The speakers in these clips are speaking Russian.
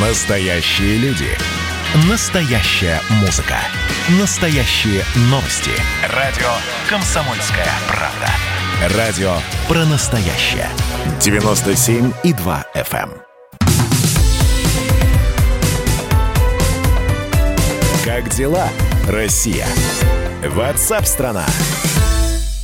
Настоящие люди. Настоящая музыка. Настоящие новости. Радио «Комсомольская правда». Радио про настоящее. 97,2 FM. Эм. Как дела, Россия? Ватсап-страна!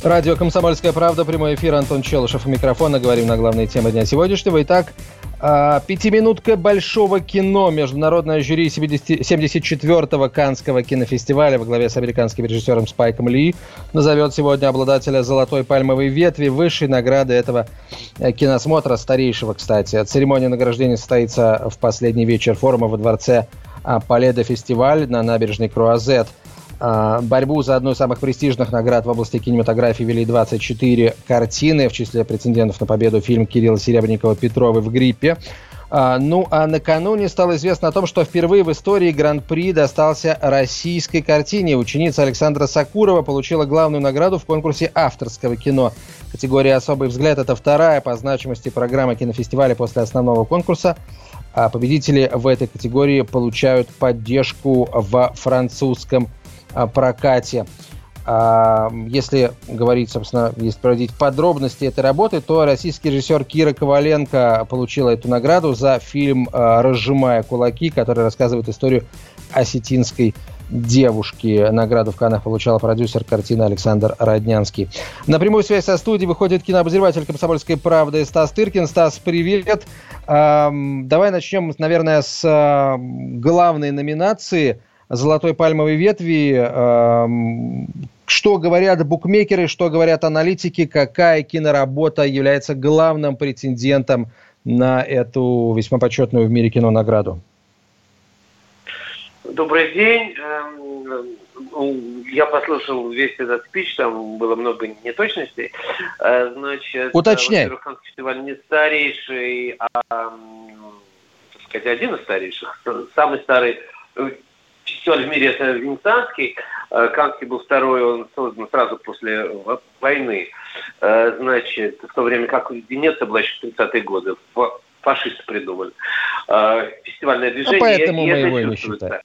Радио «Комсомольская правда», прямой эфир, Антон Челышев у микрофона. Говорим на главные темы дня сегодняшнего. Итак, пятиминутка большого кино. Международное жюри 74-го Канского кинофестиваля во главе с американским режиссером Спайком Ли назовет сегодня обладателя «Золотой пальмовой ветви» высшей награды этого э, киносмотра, старейшего, кстати. Церемония награждения состоится в последний вечер форума во дворце а, Паледа фестиваль на набережной Круазет – а, борьбу за одну из самых престижных наград в области кинематографии вели 24 картины, в числе претендентов на победу фильм Кирилла Серебренникова «Петровы в гриппе». А, ну, а накануне стало известно о том, что впервые в истории Гран-при достался российской картине. Ученица Александра Сакурова получила главную награду в конкурсе авторского кино. Категория «Особый взгляд» — это вторая по значимости программа кинофестиваля после основного конкурса. А победители в этой категории получают поддержку в французском прокате. А, если говорить, собственно, если проводить подробности этой работы, то российский режиссер Кира Коваленко получила эту награду за фильм а, «Разжимая кулаки», который рассказывает историю осетинской девушки. Награду в Канах получал продюсер картины Александр Роднянский. На прямую связь со студией выходит кинообозреватель «Комсомольской правды» Стас Тыркин. Стас, привет. Давай начнем, наверное, с главной номинации – золотой пальмовой ветви. Эм, что говорят букмекеры, что говорят аналитики, какая киноработа является главным претендентом на эту весьма почетную в мире кино награду? Добрый день. Эм, я послушал весь этот спич, там было много неточностей. Э, значит, Уточняй. Во-первых, фестиваль не старейший, а, так сказать, один из старейших. Самый старый фестиваль в мире это Венецианский. Э, Канский был второй, он создан сразу после войны. Э, значит, в то время как Венеция была еще 30-е годы. Фашисты придумали. Э, фестивальное движение. А поэтому и, мы его и не считаем.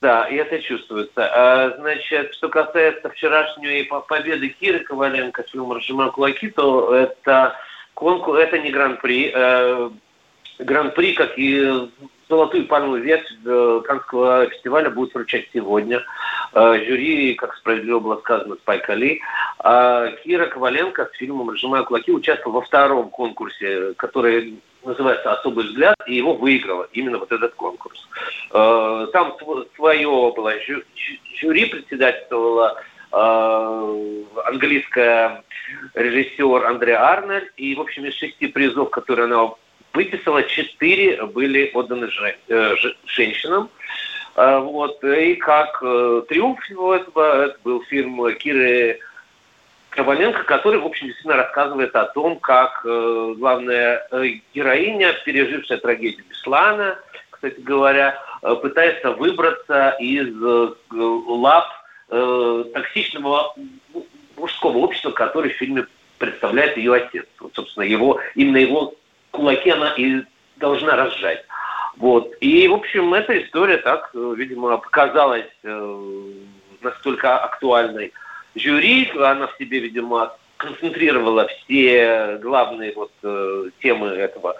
Да, и это чувствуется. Значит, что касается вчерашней победы Киры Коваленко с фильмом «Разжимаю кулаки», то это конкурс, это не гран-при. Гран-при, как и золотую пальмовую ветвь э, Канского фестиваля будет вручать сегодня. Э, жюри, как справедливо было сказано, Спайк Али. А Кира Коваленко с фильмом «Разжимая кулаки» участвовала во втором конкурсе, который называется «Особый взгляд», и его выиграла именно вот этот конкурс. Э, там свое было жюри, председательствовала английская режиссер Андреа Арнольд, и, в общем, из шести призов, которые она выписала, четыре были отданы жен, э, женщинам. Э, вот. И как э, триумф этого, это был фильм Киры Коваленко, который, в общем, действительно рассказывает о том, как э, главная э, героиня, пережившая трагедию Беслана, кстати говоря, э, пытается выбраться из э, лап э, токсичного мужского общества, который в фильме представляет ее отец. Вот, собственно, его, именно его кулаки она и должна разжать. Вот. И, в общем, эта история так, э, видимо, показалась э, настолько актуальной жюри. Она в себе, видимо, концентрировала все главные вот э, темы этого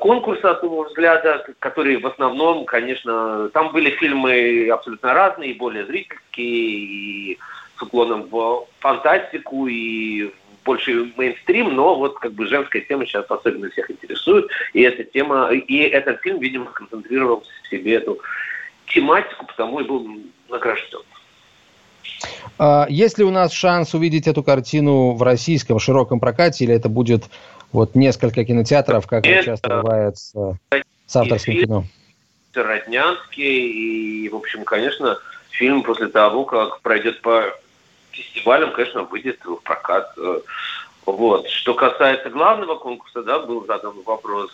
конкурса особого взгляда, которые в основном, конечно, там были фильмы абсолютно разные, более зрительские, и с уклоном в фантастику, и больше мейнстрим, но вот как бы женская тема сейчас особенно всех интересует, и эта тема, и этот фильм, видимо, концентрировал в себе эту тематику, потому и был награжден. А есть ли у нас шанс увидеть эту картину в российском широком прокате, или это будет вот несколько кинотеатров, как это часто бывает с, с авторским кино? Роднянский, и, в общем, конечно, фильм после того, как пройдет по фестивалем, конечно, выйдет в прокат. Э, вот. Что касается главного конкурса, да, был задан вопрос,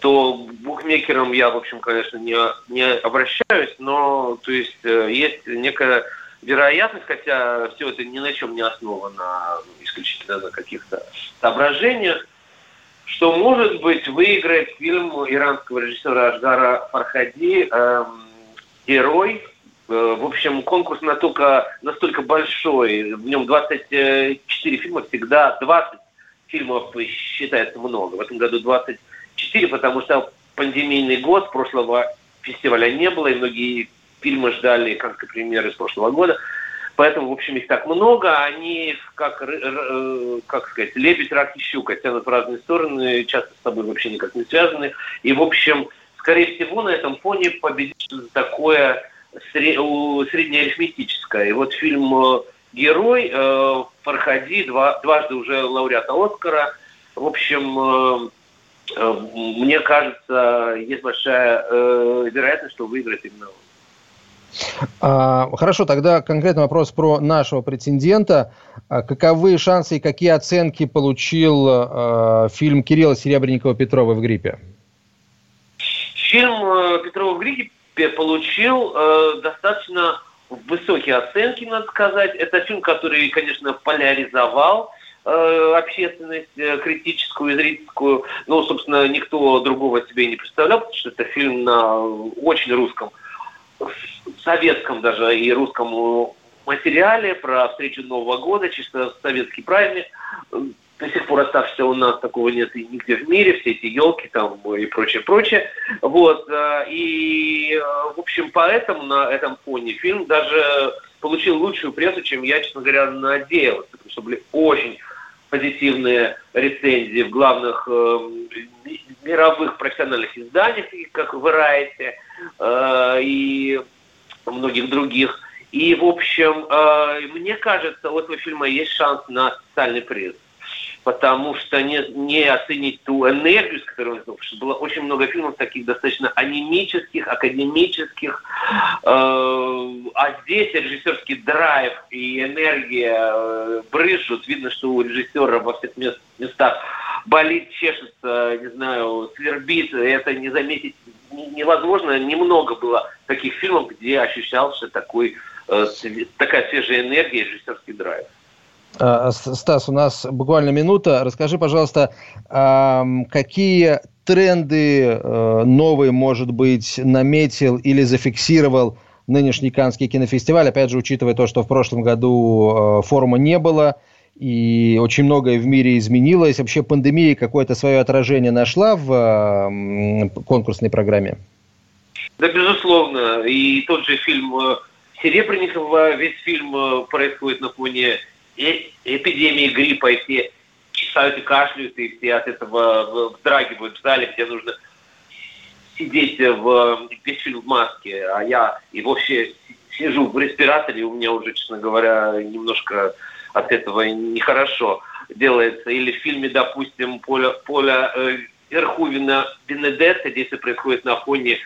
то букмекерам я, в общем, конечно, не, не обращаюсь, но то есть э, есть некая вероятность, хотя все это ни на чем не основано, исключительно на каких-то соображениях, что, может быть, выиграет фильм иранского режиссера Ашгара Фархади эм, «Герой». Э, в общем, конкурс настолько, настолько большой, в нем 24 фильма, всегда 20 фильмов считается много. В этом году 24, потому что пандемийный год, прошлого фестиваля не было, и многие фильмы ждали как премьеры с прошлого года. Поэтому, в общем, их так много, они, как, э, как сказать, лебедь, рак и щука, тянут в разные стороны, часто с собой вообще никак не связаны. И, в общем, скорее всего, на этом фоне победит такое среднеарифметическое. И вот фильм э, «Герой» э, Фархади, два, дважды уже лауреата Оскара. В общем, мне кажется, есть большая вероятность, что выиграет именно он. А, хорошо, тогда конкретный вопрос про нашего претендента. А, каковы шансы и какие оценки получил фильм Кирилла Серебренникова-Петрова в гриппе? Фильм э, Петрова в гриппе получил э, достаточно высокие оценки, надо сказать. Это фильм, который, конечно, поляризовал э, общественность критическую и зрительскую. Ну, собственно, никто другого себе не представлял, потому что это фильм на очень русском советском даже и русском материале про встречу Нового года, чисто советский праздник. До сих пор оставшийся у нас такого нет и нигде в мире, все эти елки там и прочее, прочее. Вот. Э, и, э, в общем, поэтому на этом фоне фильм даже получил лучшую прессу, чем я, честно говоря, надеялся. Потому что были очень позитивные рецензии в главных э, мировых профессиональных изданиях, как Variety, э, и многих других. И, в общем, э, мне кажется, у этого фильма есть шанс на социальный приз. Потому что не, не оценить ту энергию, с которой он потому что было очень много фильмов таких достаточно анимических, академических. Э, а здесь режиссерский драйв и энергия э, брызжут. Видно, что у режиссера во всех местах болит, чешется, не знаю, свербит. Это не заметить невозможно. Немного было таких фильмов, где ощущался такой, э, такая свежая энергия и режиссерский драйв. А, Стас, у нас буквально минута. Расскажи, пожалуйста, какие тренды э, новые, может быть, наметил или зафиксировал нынешний Каннский кинофестиваль? Опять же, учитывая то, что в прошлом году э, форума не было, и очень многое в мире изменилось. Вообще пандемия какое-то свое отражение нашла в конкурсной программе? Да, безусловно. И тот же фильм э, Серебренникова, весь фильм происходит на фоне эпидемии гриппа, и все кисают и кашляют, и все от этого вздрагивают в зале, где нужно сидеть в весь фильм в маске, а я и вообще сижу в респираторе, у меня уже, честно говоря, немножко от этого нехорошо делается. Или в фильме, допустим, Поля, Поля э, Верхувина Бенедетта, это происходит на фоне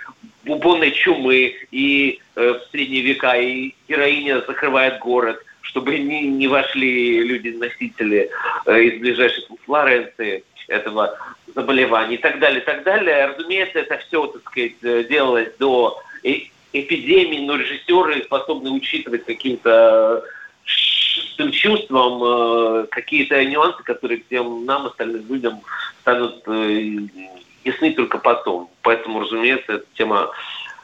бубонной чумы и э, в средние века, и героиня закрывает город, чтобы не, не вошли люди-носители э, из ближайших Флоренции этого заболевания и так далее, и так далее. Разумеется, это все, так сказать, э, делалось до э, эпидемии, но режиссеры способны учитывать каким-то шестым чувством э, какие-то нюансы, которые всем нам, остальным людям, станут э, ясны только потом. Поэтому, разумеется, эта тема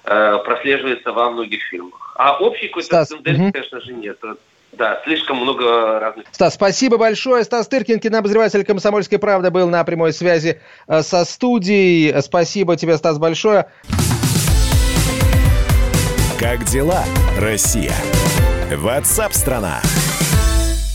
э, прослеживается во многих фильмах. А общей какой-то тенденции, угу. конечно же, нет. Да, слишком много разных. Стас, спасибо большое. Стас Тыркин, кинообозреватель «Комсомольской правды», был на прямой связи э, со студией. Спасибо тебе, Стас, большое. Как дела, Россия? Ватсап-страна! страна